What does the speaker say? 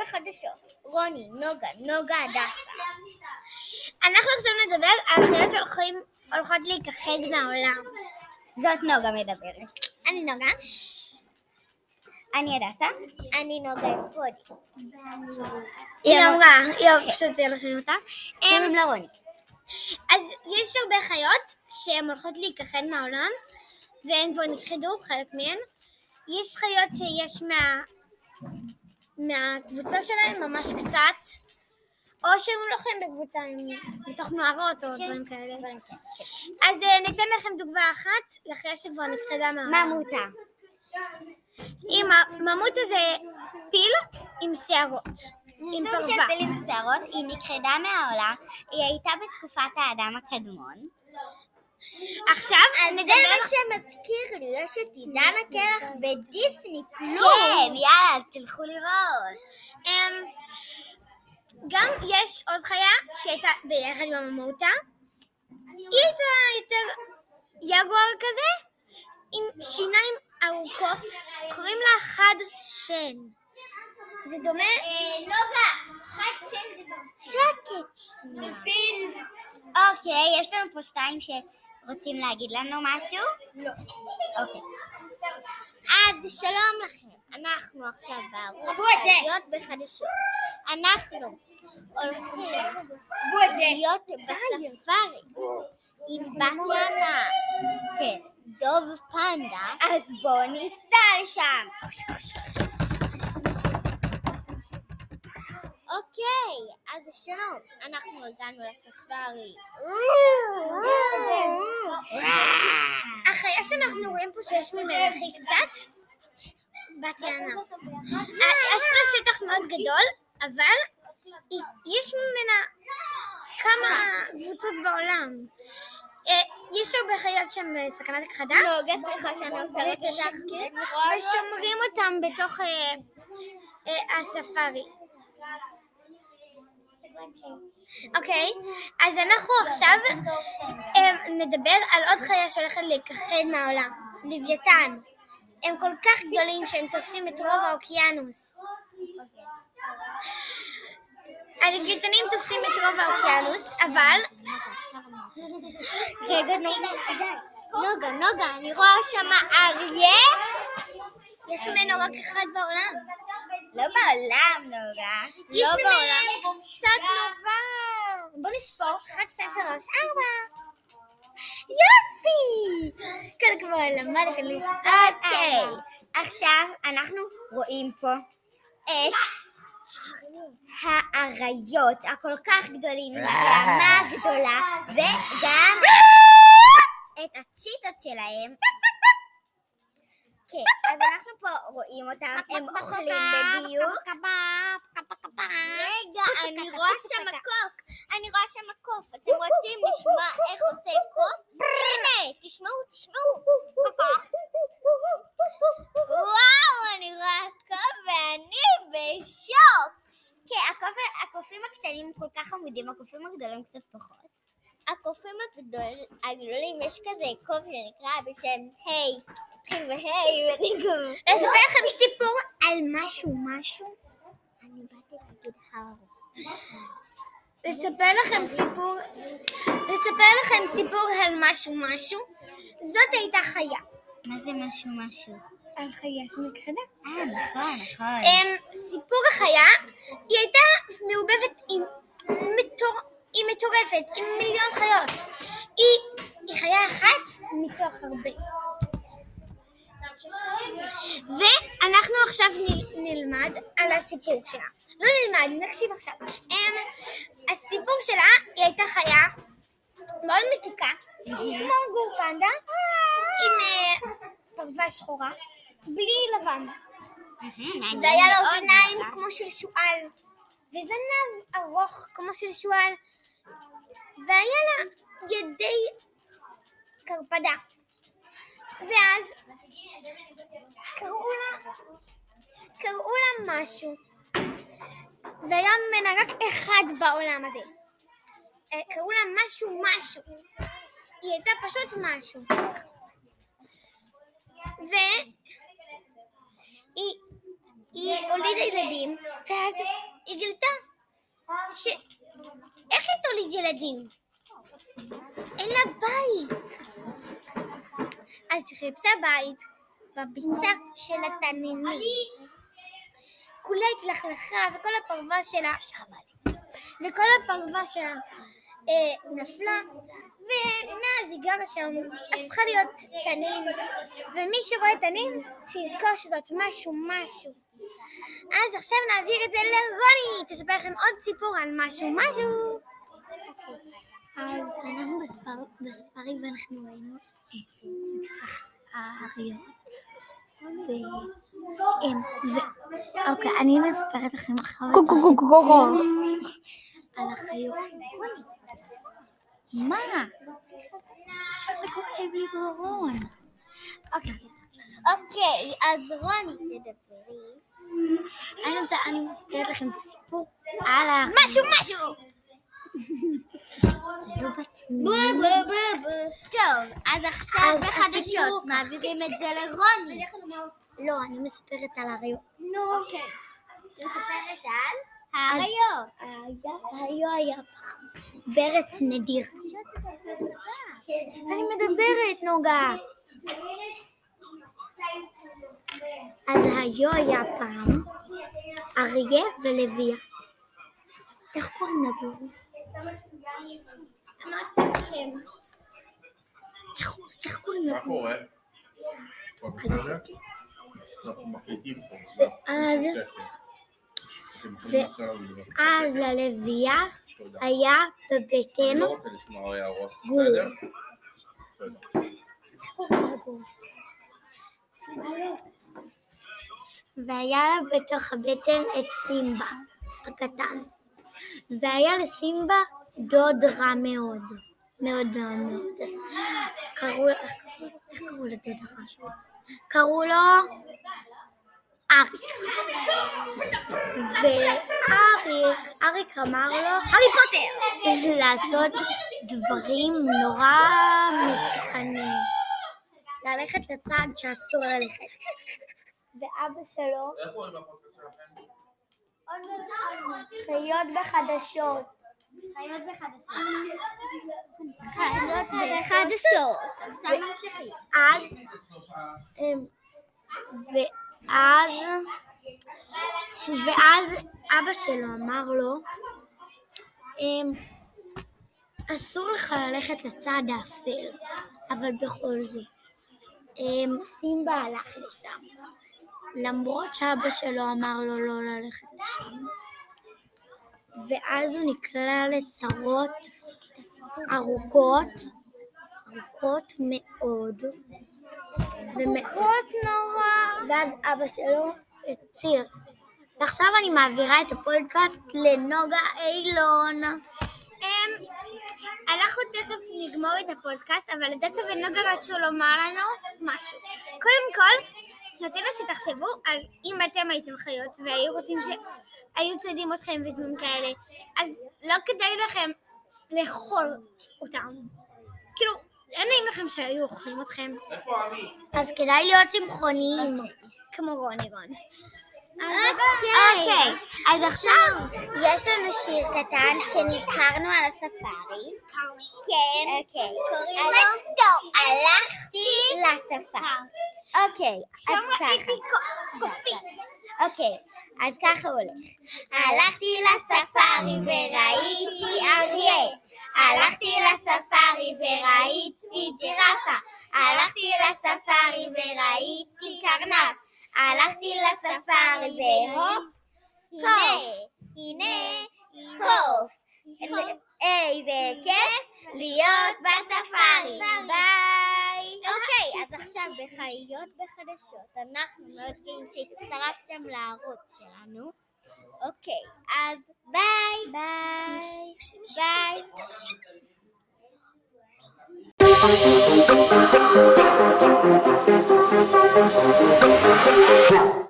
בחדשות. רוני, נוגה, נוגה הדסה. אנחנו עכשיו נדבר על חיות שהולכות להיכחד מהעולם. זאת נוגה מדברת. אני נוגה. אני הדסה. אני נוגה אפודי. היא אמרה, היא פשוט לא שומעים אותה. קוראים לה רוני. אז יש הרבה חיות שהן הולכות להיכחד מהעולם, והן כבר נכחדו, חלק מהן. יש חיות שיש מה... מהקבוצה שלהם ממש קצת, או שהם לא חיים בקבוצה, הם בתוך מערות או דברים כאלה. אז אה, ניתן לכם דוגמה אחת לחיה שכבר נכחדה מהעולם. ממותה. עם הממותה זה פיל עם שערות. עם סוג של פרווה. פיל עם שערות, היא נכחדה מהעולם, היא הייתה בתקופת האדם הקדמון. עכשיו זה נדבר... מה שמזכיר לי, יש את עידן הקרח בדיסני פלוס. כן, יאללה, תלכו לראות. אמ, גם יש עוד חיה שהייתה ביחד עם הממותה. היא הייתה יותר יגואר כזה, עם שיניים ארוכות, קוראים לה חד שן. זה דומה... נוגה, חד שן זה שקט. דולפין. אוקיי, יש לנו פה שתיים שרוצים להגיד לנו משהו? לא. אוקיי. אז שלום לכם, אנחנו עכשיו זה. חיות בחדשות. אנחנו הולכים להיות בספארי עם בת יענה של דוב פנדה, אז בואו ניסע לשם. אוקיי, אז שלום, אנחנו הגענו לספארי. החיה שאנחנו רואים פה שיש ממנה הכי קצת, בת יענה. יש לה שטח מאוד גדול, אבל היא- יש ממנה כמה קבוצות בעולם. אה, יש הרבה חיות שהן בסכנת הכחדה, נוגה, סליחה שאני עוצרת אותך. ושומרים אותם בתוך אה, אה, הספארי. אוקיי, אז אנחנו עכשיו אה, נדבר על עוד חיה שהולכת להיכחד מהעולם, לוויתן. הם כל כך גדולים שהם תופסים את רוב האוקיינוס. הלוויתנים תופסים את רוב האוקיינוס, אבל רגע, נוגה, נוגה, אני רואה שם אריה. יש ממנו רק אחד בעולם. לא בעולם, נוגה. יש לא. ממנו קצת נורא. בוא נספור, 1, 2, 3, 4. יופי! כאן כבר למדתי לספור. אוקיי, עכשיו אנחנו רואים פה את האריות הכל כך גדולים, עם רמה גדולה, וגם את הצ'יטות שלהם. כן, אז אנחנו פה רואים אותם, הם אוכלים בדיוק. רגע, אני רואה שם קוף, אני רואה שם קוף, אתם רוצים לשמוע איך עושה קוף? הנה, תשמעו, תשמעו. וואו, אני רואה קוף ואני בשוק. כן, הקופים הקטנים כל כך עמודים, הקופים הגדולים קצת פחות. הקופים הגדול, הגדולים, יש כזה קוף שנקרא בשם היי, התחיל בהיי ונגמר. לספר לכם סיפור על משהו משהו? אני באתי להגיד הר. לספר לכם סיפור, לספר לכם סיפור על משהו משהו? זאת הייתה חיה. מה זה משהו משהו? על חיה שנכחדה. אה, נכון, נכון. אמ, סיפור החיה, היא הייתה מעובבת עם מטור... היא מטורפת, עם מיליון חיות. היא, היא חיה אחת מתוך הרבה. ואנחנו עכשיו נלמד על הסיפור שלה. לא נלמד, נקשיב עכשיו. אמ, הסיפור שלה, היא הייתה חיה מאוד מתוקה, כמו גור פנדה, עם אה, פרווה שחורה, בלי לבן. והיה לה אוזניים כמו של שועל, וזנב ארוך כמו של שועל, והיה לה ידי קרפדה. ואז קראו לה, קראו לה משהו, והיה ממנה רק אחד בעולם הזה. אה, קראו לה משהו משהו. היא הייתה פשוט משהו. והיא היא הולידה ילדים, ואז היא גילתה ש... איך היא תוליד ילדים? אין לה בית. אז היא חיפשה בית בביצה של התנינים. כולה התלכלכה, וכל הפרווה שלה, וכל הפרווה שלה אה, נפלה, ומאז היא גרה שם, הפכה להיות תנין, ומי שרואה תנין, שיזכור שזאת משהו משהו. אז עכשיו נעביר את זה לרוני, תספר לכם עוד סיפור על משהו משהו. אז אנחנו בספארי ואנחנו ראינו את מצח האריות. ו... אוקיי, אני מספרת לכם את הסיפור על החיות. מה? זה כואב לי גרון. אוקיי, אוקיי, אז רוני תדברי. אני רוצה, אני מספרת לכם את הסיפור על ה... משהו משהו! בו בו. טוב, אז עכשיו בחדשות. מעבירים את זה לרוני. לא, אני מספרת על האריות. נו, אוקיי. מספרת על האריות. היה, היה, פעם בארץ נדיר. אני מדברת, נוגה. אז היו היה פעם אריה ולוויה. איך קוראים לדור? אמרתי לכם. איך- קוראים מה לדור? קורה? פה. ואז. אז ללוויה. היה בביתנו לא גור. והיה לה בתוך הבטן את סימבה הקטן. והיה לסימבה דוד רע מאוד. מאוד מאוד מאוד. קראו לו, איך קראו לדוד הרע שלו? קראו לו אריק. ואריק, אריק אמר לו, הארי פוטר! לעשות דברים נורא מסוכנים. ללכת לצעד שאסור ללכת. ואבא שלו? חיות בחדשות. חיות בחדשות. חיות בחדשות. עכשיו ממשיכים. אז, אמ, ואז, ואז אבא שלו אמר לו, אמ, אסור לך ללכת לצד האפל, אבל בכל זאת. אמ, סימבה הלך לשם, למרות שאבא שלו אמר לו לא ללכת לשם. ואז הוא נקלע לצרות ארוכות, ארוכות מאוד, ומאוד נורא, ואז אבא שלו הציר. ועכשיו אני מעבירה את הפודקאסט לנוגה אילון. אמ, אנחנו תכף נגמור את הפודקאסט, אבל הדסה ונוגה רצו לומר לנו משהו. קודם כל, רצינו שתחשבו על אם אתם הייתם חיות והיו רוצים שהיו צדים אתכם ודברים כאלה, אז לא כדאי לכם לאכול אותם. כאילו, אין נעים לכם שהיו אוכלים אתכם, איפה עמית? אז כדאי להיות צמחוניים. כמו רוני רון. אוקיי, אז עכשיו יש לנו שיר קטן שנזכרנו על הספארי. כן. אוקיי. קוראים אז- לו. הלכתי לספארי. אוקיי, אז ככה. אוקיי, אז ככה הולך. הלכתי לספארי וראיתי אריה. הלכתי לספארי וראיתי ג'ירפה. הלכתי לספארי וראיתי קרנף. הלכתי לספארי והופ, הנה, הנה קוף. איזה כיף להיות בספארי. ביי. אוקיי, אז עכשיו בחיות בחדשות, אנחנו מאוד גאים שהצטרפתם לערוץ שלנו. אוקיי, אז ביי. ביי. ביי. Yeah.